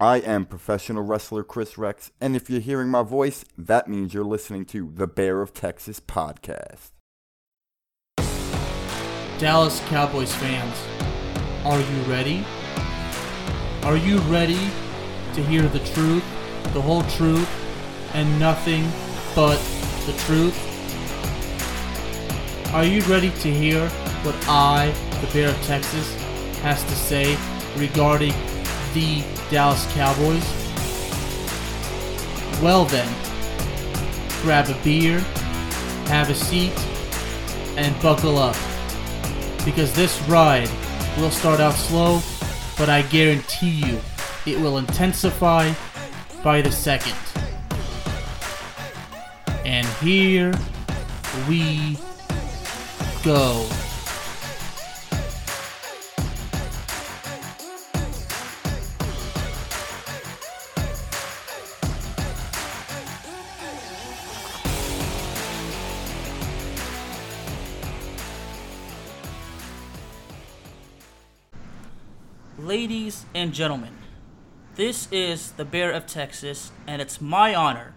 I am professional wrestler Chris Rex, and if you're hearing my voice, that means you're listening to the Bear of Texas podcast. Dallas Cowboys fans, are you ready? Are you ready to hear the truth, the whole truth, and nothing but the truth? Are you ready to hear what I, the Bear of Texas, has to say regarding the Dallas Cowboys? Well then, grab a beer, have a seat, and buckle up. Because this ride will start out slow, but I guarantee you it will intensify by the second. And here we go. Ladies and gentlemen, this is the Bear of Texas, and it's my honor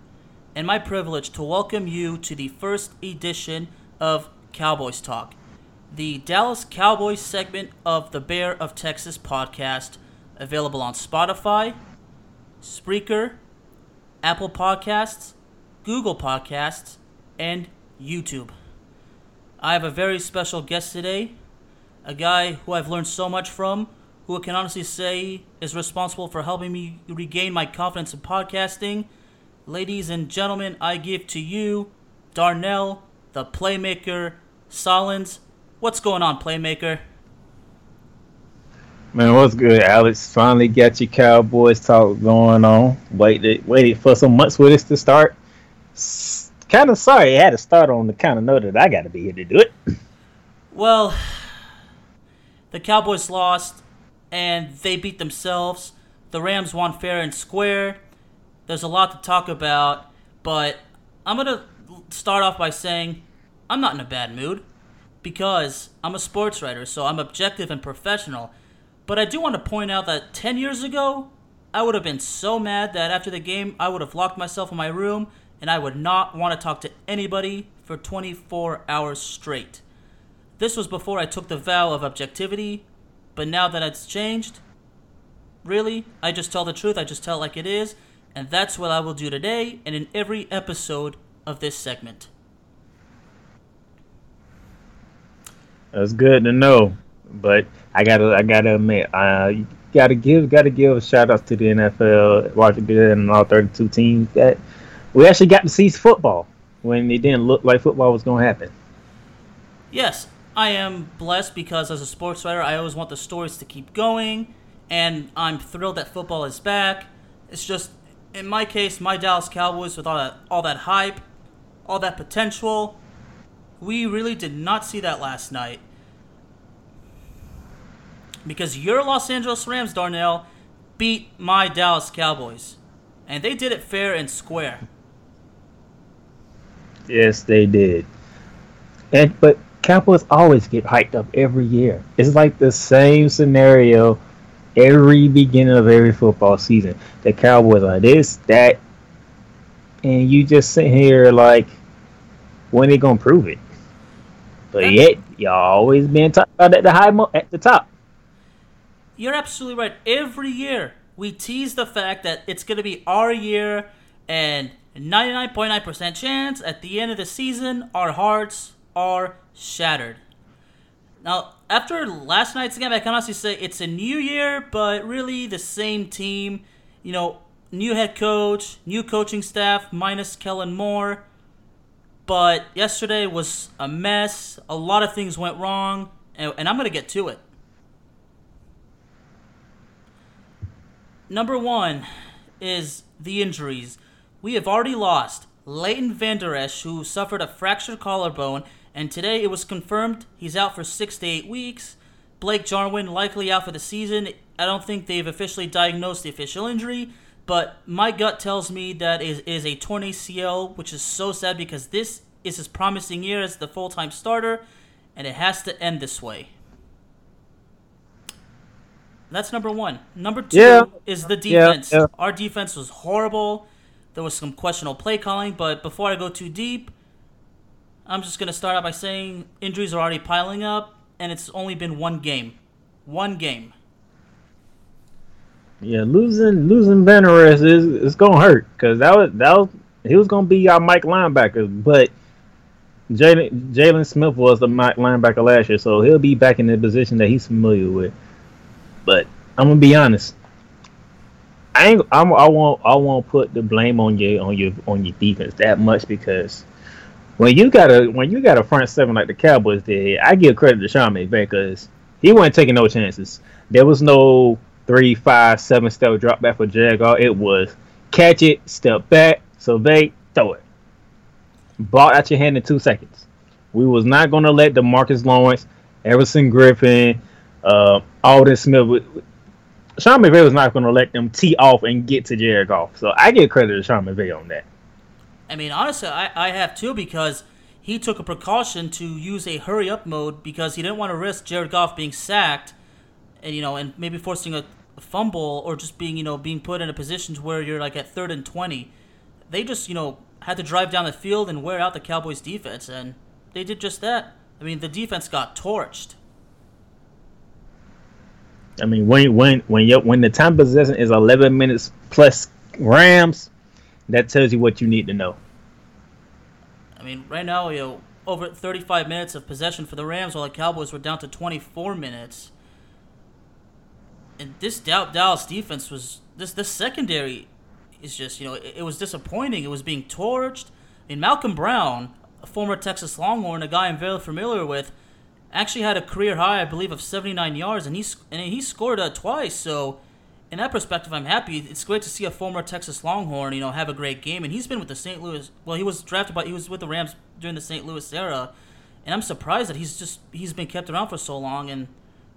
and my privilege to welcome you to the first edition of Cowboys Talk, the Dallas Cowboys segment of the Bear of Texas podcast, available on Spotify, Spreaker, Apple Podcasts, Google Podcasts, and YouTube. I have a very special guest today, a guy who I've learned so much from, who I can honestly say is responsible for helping me regain my confidence in podcasting. Ladies and gentlemen, I give to you Darnell, the Playmaker Solins. What's going on, Playmaker? Man, what's good, Alex? Finally got your Cowboys talk going on. Waited, waited for some months for this to start. Kind of sorry I had to start on the kind of note that I got to be here to do it. Well, the Cowboys lost, and they beat themselves. The Rams won fair and square. There's a lot to talk about, but I'm gonna start off by saying I'm not in a bad mood because I'm a sports writer, so I'm objective and professional. But I do want to point out that 10 years ago, I would have been so mad that after the game, I would have locked myself in my room and I would not want to talk to anybody for 24 hours straight. This was before I took the vow of objectivity, but now that it's changed, really, I just tell the truth, I just tell like it is, and that's what I will do today and in every episode of this segment. That's good to know, but I gotta, I gotta admit, uh, you gotta give, gotta give a shout out to the NFL, Washington, and all 32 teams that we actually got to see football when it didn't look like football was gonna happen. Yes, I am blessed because as a sports writer, I always want the stories to keep going, and I'm thrilled that football is back. It's just, in my case, my Dallas Cowboys with all that, all that hype, all that potential, we really did not see that last night. Because your Los Angeles Rams, Darnell, beat my Dallas Cowboys. And they did it fair and square. Yes, they did. And but Cowboys always get hyped up every year. It's like the same scenario every beginning of every football season. The Cowboys are this, that, and you just sit here like, when are they gonna prove it? But yet, y'all always been talking about at the high mo- at the top. You're absolutely right. Every year we tease the fact that it's going to be our year, and 99.9% chance at the end of the season, our hearts are shattered. Now, after last night's game, I can honestly say it's a new year, but really the same team. You know, new head coach, new coaching staff, minus Kellen Moore. But yesterday was a mess. A lot of things went wrong, and, and I'm going to get to it. Number one is the injuries. We have already lost Leighton Vander Esch, who suffered a fractured collarbone, and today it was confirmed he's out for six to eight weeks. Blake Jarwin likely out for the season. I don't think they've officially diagnosed the official injury, but my gut tells me that it is a torn ACL, which is so sad because this is his promising year as the full time starter, and it has to end this way. That's number one. Number two Yeah. is the Yeah, defense. yeah. Our defense was horrible. There was some questionable play calling, but before I go too deep, I'm just gonna start out by saying injuries are already piling up, and it's only been one game. One game. Yeah, losing losing Benares is it's gonna hurt because that was that was he was gonna be our Mike linebacker, but Jaylon Jaylon Smith was the Mike linebacker last year, so he'll be back in the position that he's familiar with. But I'm gonna be honest, I ain't I'm, I won't I won't put the blame on you on your on your defense that much because when you got a when you got a front seven like the Cowboys did, I give credit to Sean McVay because he wasn't taking no chances. There was no three, five, seven step drop back for Jaguar. It was catch it, step back, survey, throw it. Ball out your hand in two seconds. We was not going to let Demarcus Lawrence, Everson Griffen, uh, Aldon Smith. Sean McVay was not going to let them tee off and get to Jared Goff. So I give credit to Sean McVay on that. I mean, honestly, I, I have too because he took a precaution to use a hurry up mode because he didn't want to risk Jared Goff being sacked, and you know, and maybe forcing a, fumble or just being you know being put in a position to where you're like at third and twenty. They just you know had to drive down the field and wear out the Cowboys defense, and they did just that. I mean, the defense got torched. I mean, when when when you when the time possession is 11 minutes plus Rams, that tells you what you need to know. I mean, right now, you know, over 35 minutes of possession for the Rams, while the Cowboys were down to 24 minutes. And this Dallas defense was this this secondary is just you know it, it was disappointing. It was being torched. I mean, Malcolm Brown, a former Texas Longhorn, a guy I'm very familiar with, actually had a career high, I believe, of 79 yards, and he and he scored uh, twice. So, in that perspective, I'm happy. It's great to see a former Texas Longhorn, you know, have a great game, and he's been with the St. Louis. Well, he was drafted by he was with the Rams during the St. Louis era, and I'm surprised that he's just he's been kept around for so long, and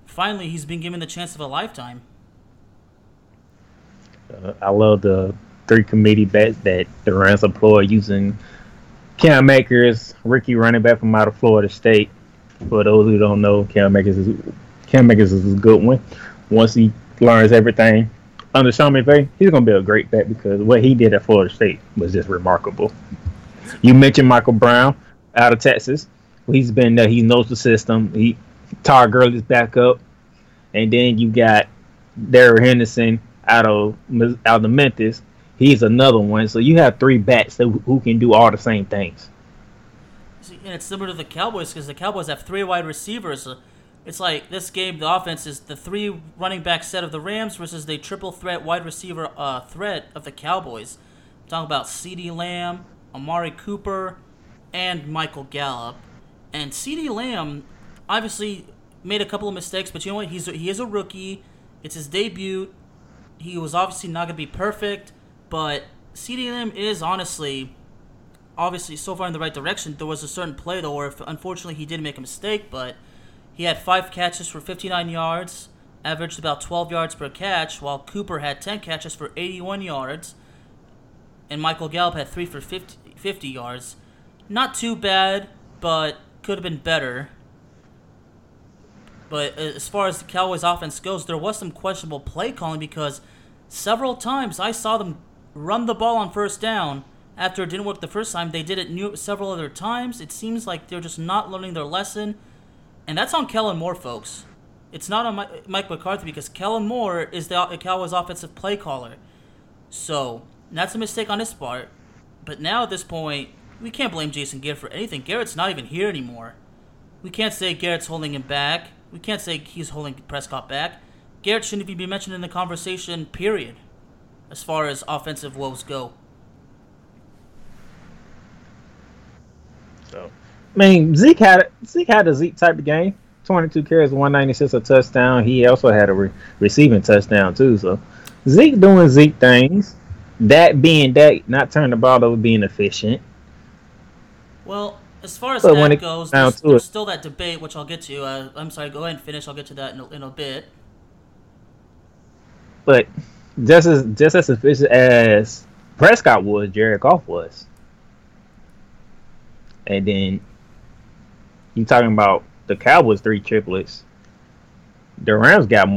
finally he's been given the chance of a lifetime. Uh, I love the three committee bets that the Rams employ using Cam Akers, Ricky running back from out of Florida State. For those who don't know, Cam Akers is Cam Akers is a good one. Once he learns everything under Sean McVay, he's gonna be a great bet because what he did at Florida State was just remarkable. You mentioned Michael Brown out of Texas. He's been there. He knows the system. He Todd Gurley's back up, and then you got Darrell Henderson out of out of Memphis. He's another one. So you have three bats that, who can do all the same things. And it's similar to the Cowboys because the Cowboys have three wide receivers. It's like this game, the offense is the three running back set of the Rams versus the triple threat wide receiver uh, threat of the Cowboys. I'm talking about CeeDee Lamb, Amari Cooper, and Michael Gallup. And CeeDee Lamb obviously made a couple of mistakes, but you know what? He's he is a rookie. It's his debut. He was obviously not going to be perfect, but CeeDee Lamb is honestly obviously so far in the right direction. There was a certain play though where unfortunately he did make a mistake, but he had five catches for 59 yards, averaged about 12 yards per catch, while Cooper had 10 catches for 81 yards, and Michael Gallup had three for 50, 50 yards. Not too bad, but could have been better. But uh, as far as the Cowboys offense goes, there was some questionable play calling because several times I saw them run the ball on first down after it didn't work the first time. They did it new, several other times. It seems like they're just not learning their lesson. And that's on Kellen Moore, folks. It's not on Mi- Mike McCarthy because Kellen Moore is the Cowboys offensive play caller. So that's a mistake on his part. But now at this point, we can't blame Jason Garrett for anything. Garrett's not even here anymore. We can't say Garrett's holding him back. We can't say he's holding Prescott back. Garrett shouldn't even be mentioned in the conversation, period, as far as offensive woes go. So, I mean, Zeke had Zeke had a Zeke type of game. Twenty-two carries, one ninety-six, a touchdown. He also had a re- receiving touchdown too. So, Zeke doing Zeke things. That being that, not turning the ball over, being efficient. Well, as far as But that goes, there's, there's still that debate, which I'll get to. Uh, I'm sorry, go ahead and finish. I'll get to that in a, in a bit. But just as just as efficient as Prescott was, Jared Goff was. And then you talking about the Cowboys three triplets. The Rams got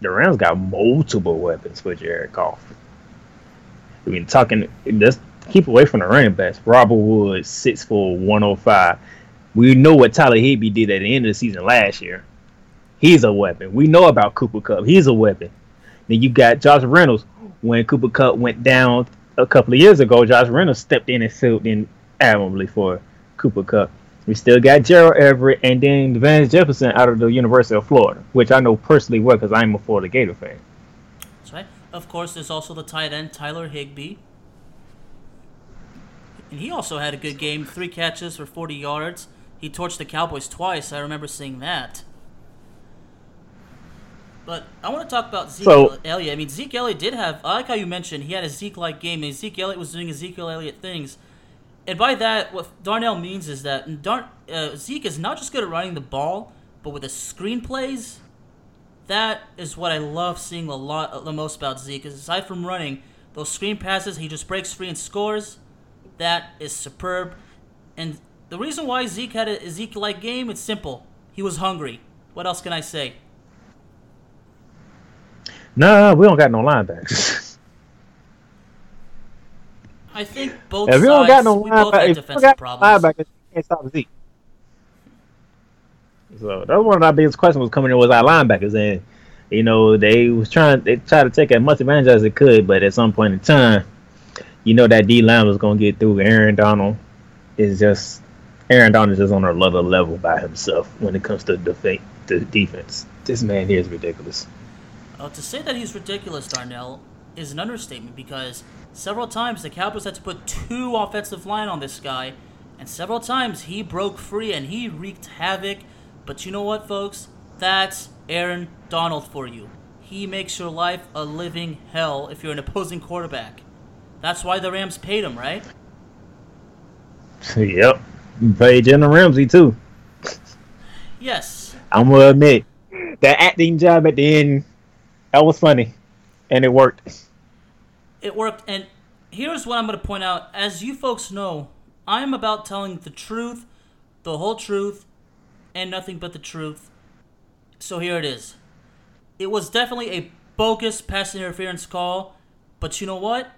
the Rams got multiple weapons for Jared Goff. I mean, talking just keep away from the running backs. Robert Woods, six four, one hundred five. We know what Tyler Higbee did at the end of the season last year. He's a weapon. We know about Cooper Kupp. He's a weapon. Then you got Josh Reynolds. When Cooper Kupp went down a couple of years ago, Josh Reynolds stepped in and filled in admirably for Cooper Kupp. We still got Gerald Everett and then Vance Jefferson out of the University of Florida, which I know personally well because I'm a Florida Gator fan. That's right. Of course, there's also the tight end Tyler Higbee. And he also had a good game, three catches for 40 yards. He torched the Cowboys twice. I remember seeing that. But I want to talk about Zeke So- Elliott. I mean, Zeke Elliott did have. I like how you mentioned he had a Zeke-like game, and Zeke Elliott was doing Ezekiel Elliott things. And by that, what Darnell means is that uh, Zeke is not just good at running the ball, but with the screen plays, that is what I love seeing a lot the most about Zeke. Is aside from running, those screen passes, he just breaks free and scores. That is superb. And the reason why Zeke had a Zeke-like game, it's simple. He was hungry. What else can I say? Nah, we don't got no linebackers. I think both if sides don't got no we both we defensive problems. linebackers, you can't stop Zeke. So that was one of our biggest questions was coming in was our linebackers, and you know they was trying they tried to take as much advantage as they could, but at some point in time, you know that D line was gonna get through. Aaron Donald is just Aaron Donald is just on another level by himself when it comes to defa- the defense. This man here is ridiculous. Uh, to say that he's ridiculous, Darnell, is an understatement because several times the Cowboys had to put two offensive line on this guy, and several times he broke free and he wreaked havoc. But you know what, folks? That's Aaron Donald for you. He makes your life a living hell if you're an opposing quarterback. That's why the Rams paid him, right? yep, played Jalen Ramsey too. Yes. I'm gonna admit that acting job at the end that was funny, and it worked. It worked, and here's what I'm going to point out. As you folks know, I am about telling the truth, the whole truth, and nothing but the truth. So here it is. It was definitely a bogus pass interference call, but you know what?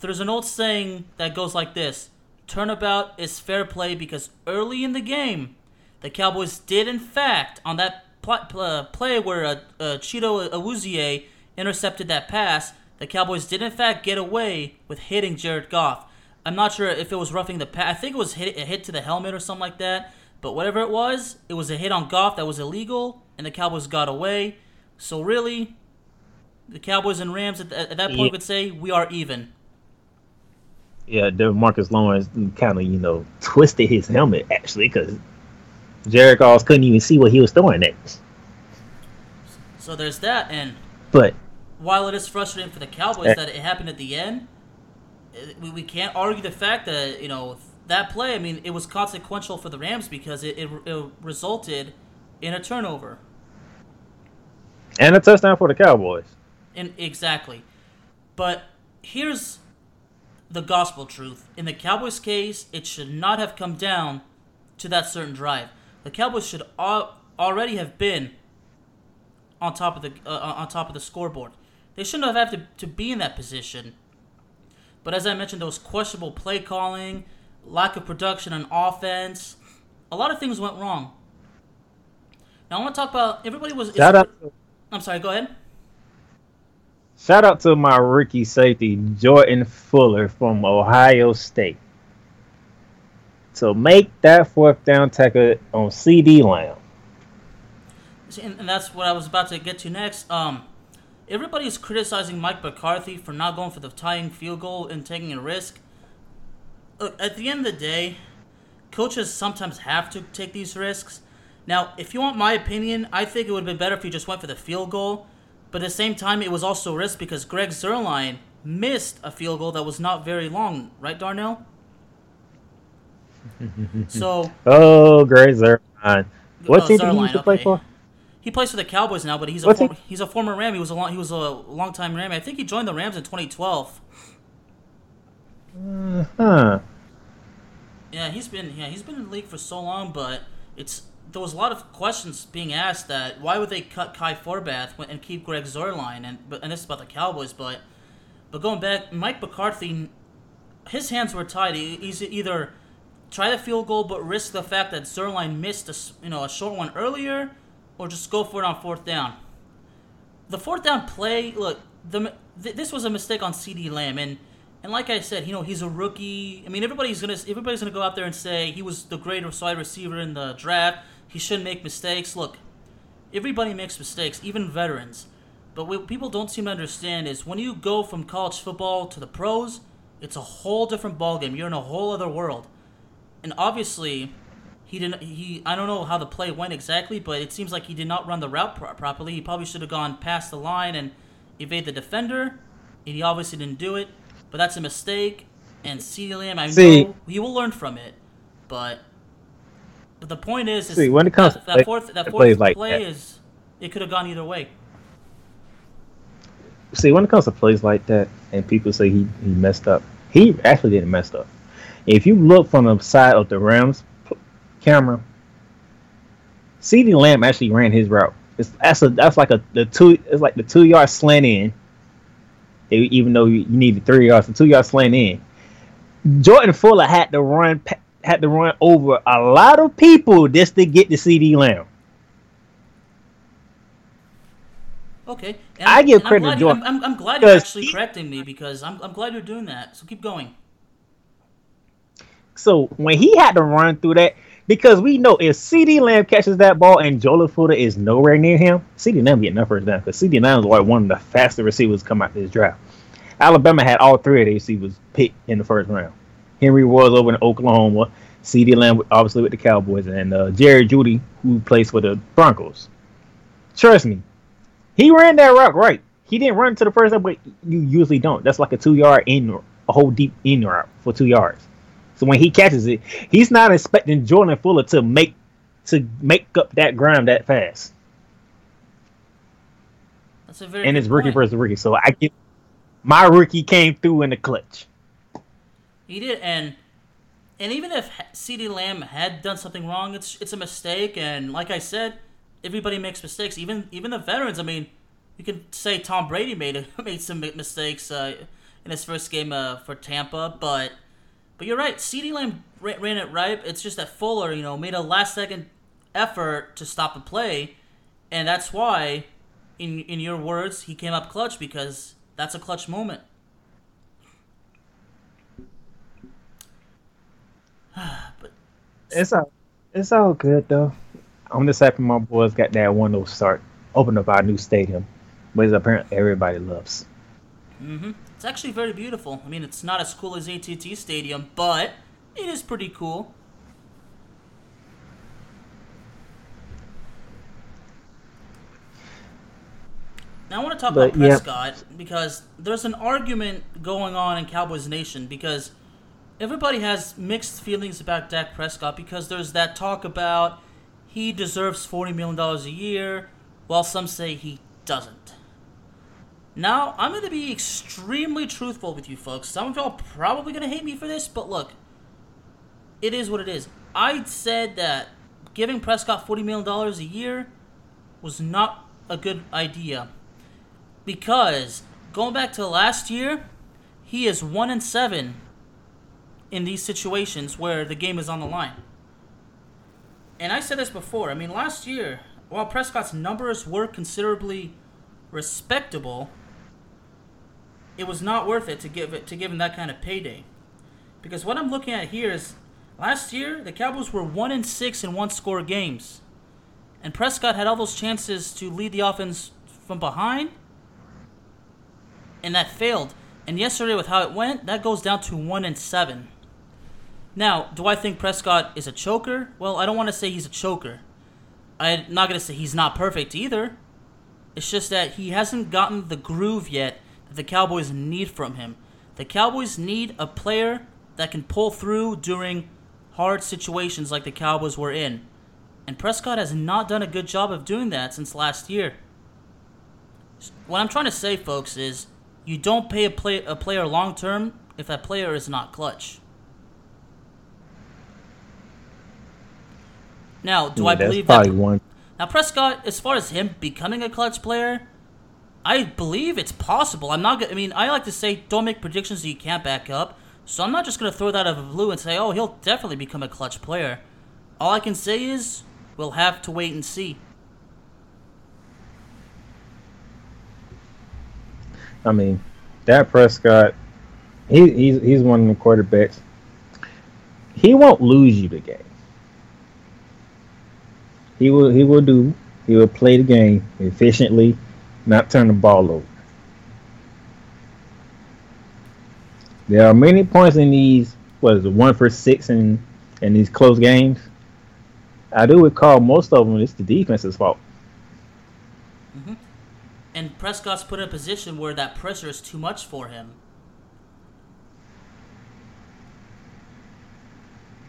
There's an old saying that goes like this Turnabout is fair play because early in the game, the Cowboys did, in fact, on that uh, play where uh, uh, Chido Awuzie intercepted that pass, the Cowboys did, in fact, get away with hitting Jared Goff. I'm not sure if it was roughing the pass. I think it was hit, a hit to the helmet or something like that. But whatever it was, it was a hit on Goff that was illegal, and the Cowboys got away. So really, the Cowboys and Rams at, at that point Yeah. could say we are even. Yeah, Marcus Lawrence kind of you know twisted his helmet actually because Jared Goff couldn't even see what he was throwing at. So there's that, and But while it is frustrating for the Cowboys Eh. that it happened at the end, eh, we, we can't argue the fact that you know that play. I mean, it was consequential for the Rams because it, it, it resulted in a turnover. and a touchdown for the Cowboys. And exactly, but here's the gospel truth. In the Cowboys' case, it should not have come down to that certain drive. The Cowboys should al- already have been on top of the uh, on top of the scoreboard. They shouldn't have had to, to be in that position. But as I mentioned, there was questionable play calling, lack of production on offense. A lot of things went wrong. Now I want to talk about everybody was. Shout out, I'm sorry. Go ahead. shout out to my rookie safety Jordan Fuller from Ohio State. So make that fourth down tackle on CeeDee Lamb. And that's what I was about to get to next. Um, everybody's criticizing Mike McCarthy for not going for the tying field goal and taking a risk. Look, at the end of the day, coaches sometimes have to take these risks. Now, if you want my opinion, I think it would have been better if he just went for the field goal. But at the same time, it was also a risk because Greg Zuerlein missed a field goal that was not very long, right, Darnell? so Oh, great Zuerlein. Oh, what Oh, team did he Zuerlein, used to play okay. for? He plays for the Cowboys now, but he's a What's he- former, he's a former Ram. He was a long, he was a long time Ram. I think he joined the Rams in 2012. Uh, huh. Yeah, he's been yeah he's been in the league for so long, but it's there was a lot of questions being asked that why would they cut Kai Forbath and keep Greg Zuerlein and and this is about the Cowboys, but but going back, Mike McCarthy, his hands were tied. He's either try the field goal but risk the fact that Zuerlein missed a you know a short one earlier, or just go for it on fourth down. The fourth down play, look, the th- this was a mistake on CeeDee Lamb and. And like I said, you know he's a rookie. I mean, everybody's gonna everybody's gonna go out there and say he was the greatest wide receiver in the draft. He shouldn't make mistakes. Look, everybody makes mistakes, even veterans. But what people don't seem to understand is when you go from college football to the pros, it's a whole different ballgame. You're in a whole other world. And obviously, he didn't. He I don't know how the play went exactly, but it seems like he did not run the route pro- properly. He probably should have gone past the line and evade the defender, and he obviously didn't do it but that's a mistake. And CeeDee Lamb, I see, know he will learn from it, but but the point is, is see when it comes that, that fourth that fourth like play that. is it could have gone either way. See, when it comes to plays like that, and people say he, he messed up, he actually didn't mess up. If you look from the side of the Rams camera, CeeDee Lamb actually ran his route. It's that's a that's like a the two it's like the two yard slant in even though you needed three yards and two yards slant in. Jordan Fuller had to run had to run over a lot of people just to get the CeeDee Lamb. Okay, and I give credit to Jordan. I'm, I'm, I'm, glad you're actually he, correcting me because I'm, I'm glad you're doing that. So keep going. So when he had to run through that, because we know if CeeDee Lamb catches that ball and Jordan Fuller is nowhere near him, CeeDee Lamb getting up first down because CeeDee Lamb is like one of the fastest receivers come out of this draft. Alabama had all three of their receivers picked in the first round. Henry was over in Oklahoma, CeeDee Lamb obviously with the Cowboys, and uh, Jerry Jeudy who plays for the Broncos. Trust me, he ran that rock right. He didn't run to the first, but you usually don't. That's like a two yard in, a whole deep in route for two yards. So when he catches it, he's not expecting Jordan Fuller to make to make up that ground that fast. That's a very and it's rookie versus rookie. So I get my rookie came through in the clutch. He did, and and even if CeeDee Lamb had done something wrong, it's it's a mistake. And like I said, everybody makes mistakes. Even even the veterans. I mean, you can say Tom Brady made made some mistakes uh, in his first game uh, for Tampa, but but you're right. CeeDee Lamb ran, ran it right. It's just that Fuller, you know, made a last second effort to stop the play, and that's why, in in your words, he came up clutch because that's a clutch moment. but it's all it's all good though. I'm just happy my boys got that one to start open up our new stadium, which apparently everybody loves. Mm-hmm. It's actually very beautiful. I mean, it's not as cool as AT&T Stadium, but it is pretty cool. Now I want to talk but, about Prescott yeah. because there's an argument going on in Cowboys Nation because everybody has mixed feelings about Dak Prescott because there's that talk about he deserves forty million dollars a year, while some say he doesn't. Now, I'm going to be extremely truthful with you folks. Some of y'all probably going to hate me for this, but look, it is what it is. I said that giving Prescott $40 million a year was not a good idea. Because going back to last year, he is 1 and 7 in these situations where the game is on the line. And I said this before. I mean, last year, while Prescott's numbers were considerably respectable, it was not worth it to give it to give him that kind of payday. Because what I'm looking at here is last year the Cowboys were one in six in one score games. And Prescott had all those chances to lead the offense from behind. And that failed. And yesterday with how it went, that goes down to one and seven. Now, do I think Prescott is a choker? Well, I don't want to say he's a choker. I'm not going to say he's not perfect either. It's just that he hasn't gotten the groove yet the Cowboys need from him. The Cowboys need a player that can pull through during hard situations like the Cowboys were in. And Prescott has not done a good job of doing that since last year. What I'm trying to say, folks, is you don't pay a, play, a player long term if that player is not clutch. Now, do Yeah, I that's believe probably that? one. Now, Prescott, as far as him becoming a clutch player, I believe it's possible. I'm not. gonna I mean, I like to say don't make predictions that you can't back up. So I'm not just gonna throw that out of the blue and say, oh, he'll definitely become a clutch player. All I can say is we'll have to wait and see. I mean, Dak Prescott, he, he's he's one of the quarterbacks. He won't lose you the game. He will he will do he will play the game efficiently, not turn the ball over. There are many points in these what is it one for six in in these close games. I do recall most of them it's the defense's fault. Mm-hmm. And Prescott's put in a position where that pressure is too much for him.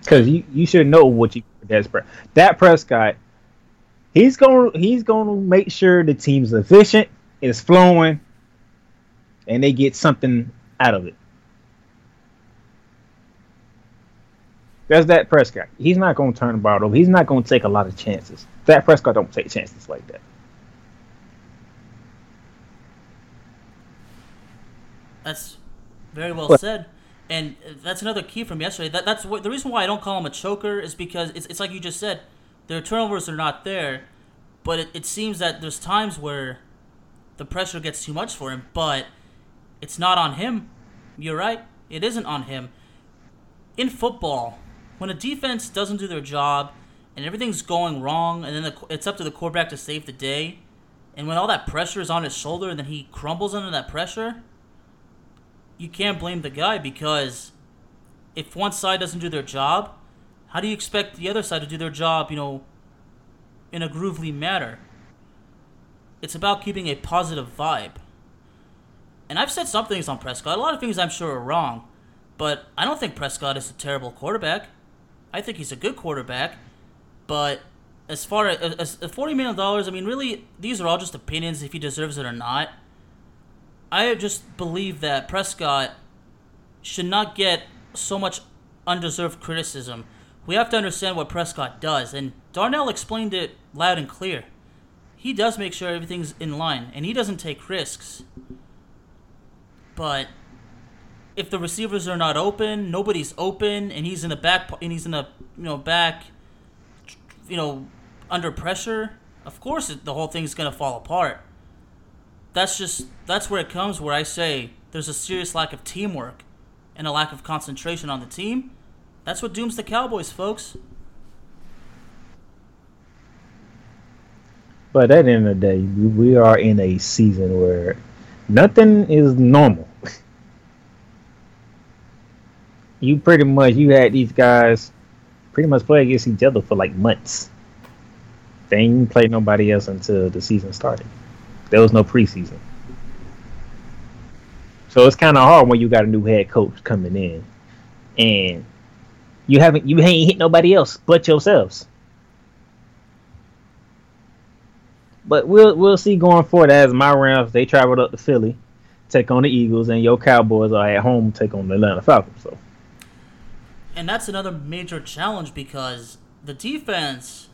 Because you, you should know what you that's that Prescott. He's going he's going to make sure the team's efficient, is flowing, and they get something out of it. That's that Prescott. He's not going to turn the ball over. He's not going to take a lot of chances. That Prescott don't take chances like that. That's very well said. And that's another key from yesterday. That, that's what, the reason why I don't call him a choker is because it's, it's like you just said, their turnovers are not there, but it, it seems that there's times where the pressure gets too much for him, but it's not on him. You're right. It isn't on him. In football, when a defense doesn't do their job and everything's going wrong, and then the, it's up to the quarterback to save the day, and when all that pressure is on his shoulder and then he crumbles under that pressure, you can't blame the guy because if one side doesn't do their job, how do you expect the other side to do their job, you know, in a groovely manner? It's about keeping a positive vibe. And I've said some things on Prescott. A lot of things I'm sure are wrong, but I don't think Prescott is a terrible quarterback. I think he's a good quarterback, but as far as, as, as forty million dollars, I mean, really, these are all just opinions if he deserves it or not. I just believe that Prescott should not get so much undeserved criticism. We have to understand what Prescott does, and Darnell explained it loud and clear. He does make sure everything's in line, and he doesn't take risks. But if the receivers are not open, nobody's open, and he's in the back, and he's in the you know back, you know, under pressure. Of course, the whole thing's gonna fall apart that's just that's where it comes where I say there's a serious lack of teamwork and a lack of concentration on the team. That's what dooms the Cowboys, folks. But at the end of the day, we are in a season where nothing is normal. you pretty much you had these guys pretty much play against each other for like months. They ain't played nobody else until the season started. There was no preseason. So it's kind of hard when you got a new head coach coming in, and you haven't you ain't hit nobody else but yourselves. But we'll we'll see going forward as my Rams they traveled up to Philly, take on the Eagles, and your Cowboys are at home take on the Atlanta Falcons. So And that's another major challenge because the defense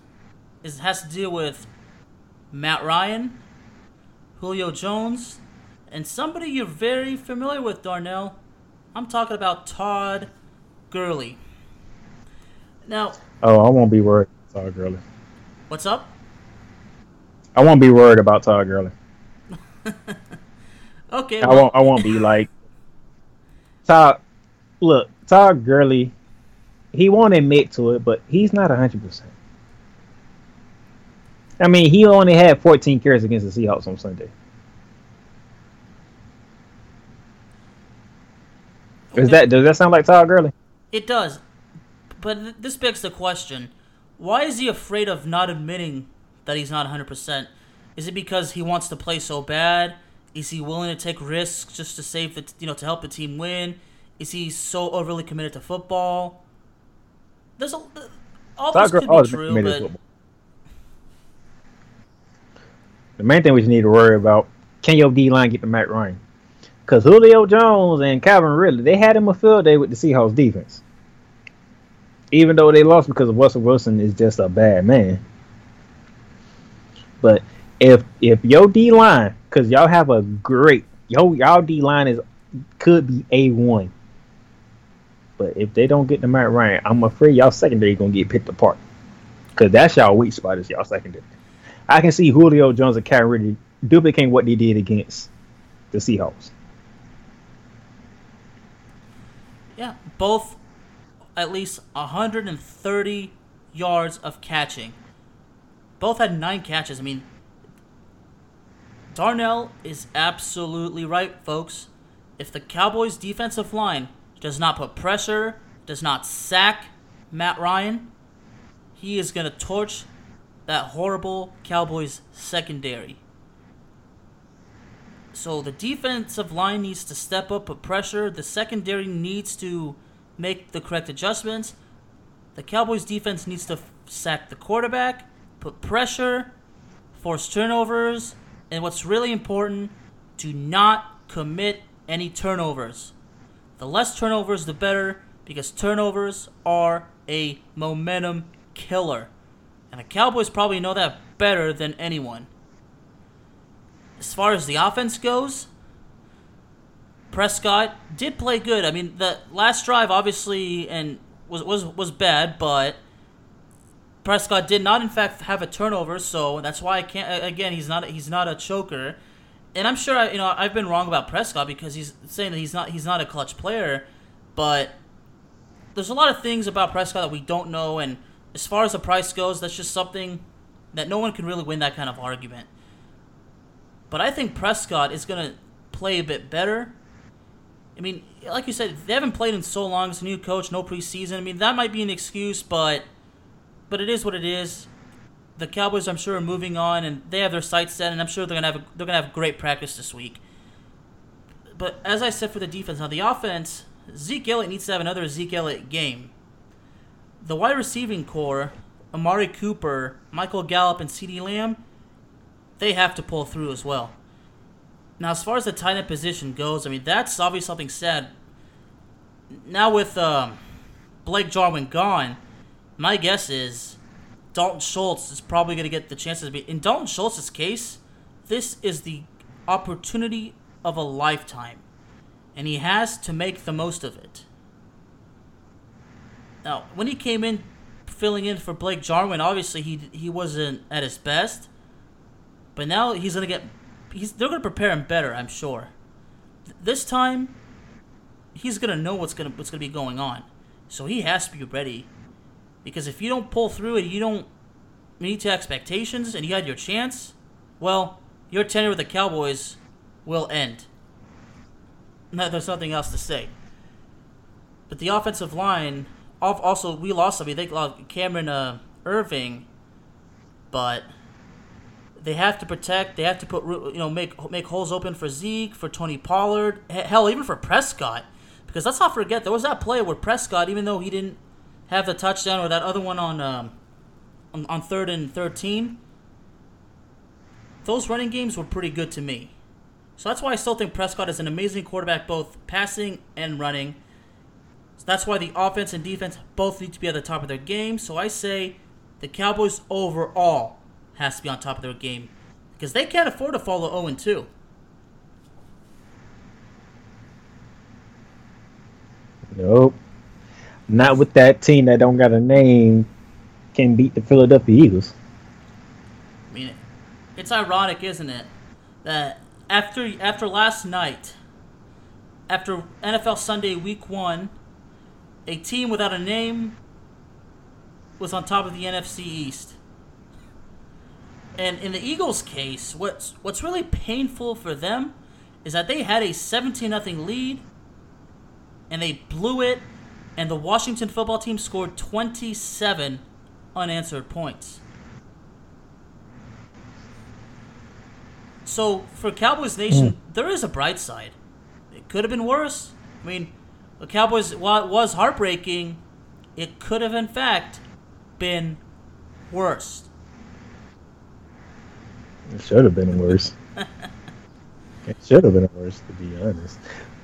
is has to deal with Matt Ryan, Julio Jones, and somebody you're very familiar with, Darnell. I'm talking about Todd Gurley. Now, oh, I won't be worried about Todd Gurley. what's up? I won't be worried about Todd Gurley. Okay, I well, won't. I won't be like Todd. Look, Todd Gurley. He won't admit to it, but he's not hundred percent. I mean, he only had 14 carries against the Seahawks on Sunday. Is that does that sound like Todd Gurley? It does. But th- this begs the question why is he afraid of not admitting that he's not 100%? Is it because he wants to play so bad? Is he willing to take risks just to save the, t- you know, to help the team win? Is he so overly committed to football? There's a, all this could be true, but. The main thing we just need to worry about can your D line get the Matt Ryan? Because Julio Jones and Calvin Ridley, they had him a field day with the Seahawks defense. Even though they lost because Russell Wilson is just a bad man. But if if your D line, because y'all have a great yo y'all D line is could be a one. But if they don't get the Matt Ryan, I'm afraid y'all secondary gonna get picked apart. Cause that's y'all weak spot is y'all secondary. I can see Julio Jones and Kyrie Ridley duplicating what they did against the Seahawks. Yeah, both at least 130 yards of catching. Both had nine catches. I mean, Darnell is absolutely right, folks. If the Cowboys' defensive line does not put pressure, does not sack Matt Ryan, he is going to torch that horrible Cowboys secondary. So the defensive line needs to step up, put pressure. The secondary needs to make the correct adjustments. The Cowboys defense needs to sack the quarterback, put pressure, force turnovers, and what's really important, do not commit any turnovers. The less turnovers, the better, because turnovers are a momentum killer. And the Cowboys probably know that better than anyone. As far as the offense goes, Prescott did play good. I mean, the last drive obviously and was was was bad, but Prescott did not in fact have a turnover, so that's why I can't again, he's not he's not a choker. And I'm sure I, you know I've been wrong about Prescott because he's saying that he's not he's not a clutch player, but there's a lot of things about Prescott that we don't know and as far as the price goes, that's just something that no one can really win that kind of argument. But I think Prescott is to play a bit better. I mean, like you said, they haven't played in so long. It's a new coach, no preseason. I mean, that might be an excuse, but but it is what it is. The Cowboys, I'm sure, are moving on, and they have their sights set, and I'm sure they're gonna have a, they're gonna have great practice this week. But as I said for the defense, now the offense, Zeke Elliott needs to have another Zeke Elliott game the wide receiving core, Amari Cooper, Michael Gallup, and CeeDee Lamb, they have to pull through as well. Now, as far as the tight end position goes, I mean, that's obviously something sad. Now, with um, Blake Jarwin gone, my guess is Dalton Schultz is probably going to get the chances to be. In Dalton Schultz's case, this is the opportunity of a lifetime, and he has to make the most of it. Now, when he came in filling in for Blake Jarwin, obviously he he wasn't at his best. But now he's gonna get he's they're gonna prepare him better, I'm sure. This time, he's gonna know what's gonna what's gonna be going on, so he has to be ready. Because if you don't pull through and you don't meet to expectations and you had your chance, well, your tenure with the Cowboys will end. No, there's nothing else to say. But the offensive line also we lost. I mean, they lost Cameron uh, Erving, but they have to protect. They have to put you know make make holes open for Zeke, for Tony Pollard, hell even for Prescott, because let's not forget there was that play where Prescott, even though he didn't have the touchdown or that other one on um, on, on third and thirteen, those running games were pretty good to me. So that's why I still think Prescott is an amazing quarterback, both passing and running. So that's why the offense and defense both need to be at the top of their game. So I say the Cowboys overall has to be on top of their game because they can't afford to follow 0 and 2. Nope. Not with that team that don't got a name can beat the Philadelphia Eagles. I mean, it's ironic, isn't it, that after after last night, after NFL Sunday Week One, a team without a name was on top of the NFC East. And in the Eagles' case, what's what's really painful for them is that they had a 17 0 lead and they blew it and the Washington football team scored 27 unanswered points. So for Cowboys Nation, mm. there is a bright side. It could have been worse. I mean, the Cowboys, while it was heartbreaking, it could have in fact been worse. It should have been worse. it should have been worse, to be honest.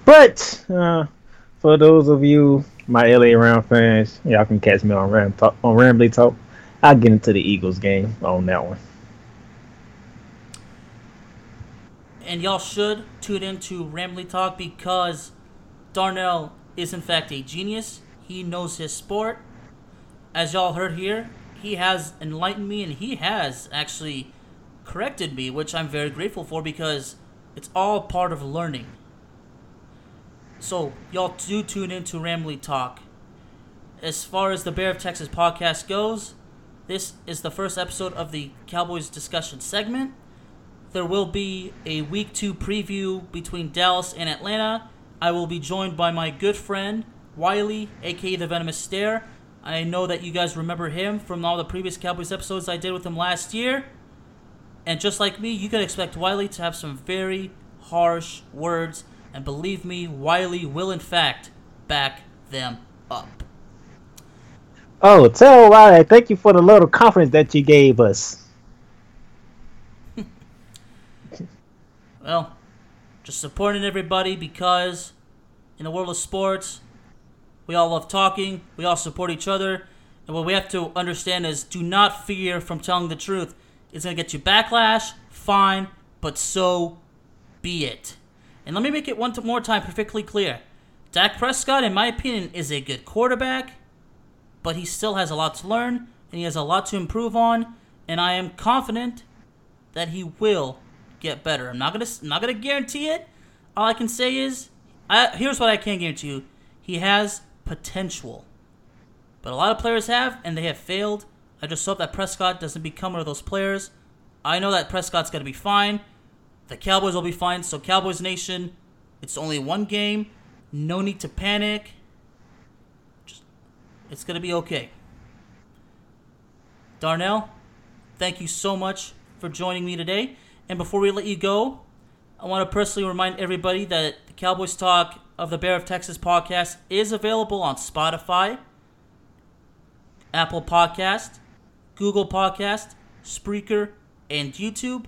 But uh, for those of you, my LA Round fans, y'all can catch me on Ram Talk, on Rambly Talk. I'll get into the Eagles game on that one. And y'all should tune into Rambly Talk because Darnell is in fact a genius. He knows his sport. As y'all heard here, he has enlightened me and he has actually corrected me, which I'm very grateful for because it's all part of learning. So, y'all do tune in to Rambly Talk. As far as the Bear of Texas podcast goes, this is the first episode of the Cowboys discussion segment. There will be a week two preview between Dallas and Atlanta. I will be joined by my good friend, Wiley, aka the Venomous Stare. I know that you guys remember him from all the previous Cowboys episodes I did with him last year. And just like me, you can expect Wiley to have some very harsh words, and believe me, Wiley will in fact back them up. Oh, tell Wiley, thank you for the little confidence that you gave us. well, just supporting everybody because in the world of sports, we all love talking, we all support each other, and what we have to understand is do not fear from telling the truth. It's going to get you backlash, fine, but so be it. And let me make it one more time perfectly clear. Dak Prescott, in my opinion, is a good quarterback but he still has a lot to learn and he has a lot to improve on. And I am confident that he will get better. I'm not gonna I'm not gonna guarantee it. All I can say is, I, here's what I can guarantee you: he has potential. But a lot of players have, and they have failed. I just hope that Prescott doesn't become one of those players. I know that Prescott's gonna be fine. The Cowboys will be fine. So Cowboys Nation, it's only one game. No need to panic. Just, It's going to be okay. Darnell, thank you so much for joining me today. And before we let you go, I want to personally remind everybody that the Cowboys Talk of the Bear of Texas podcast is available on Spotify, Apple Podcast, Google Podcast, Spreaker, and YouTube.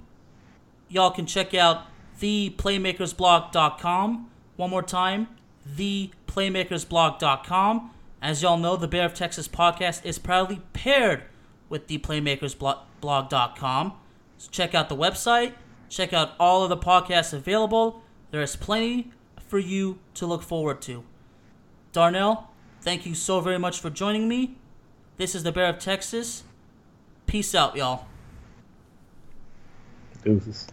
Y'all can check out theplaymakersblog.com. One more time, theplaymakersblog.com. As y'all know, the Bear of Texas podcast is proudly paired with the playmakersblog.com. So check out the website, check out all of the podcasts available. There is plenty for you to look forward to. Darnell, thank you so very much for joining me. This is the Bear of Texas. Peace out, y'all. Deuces.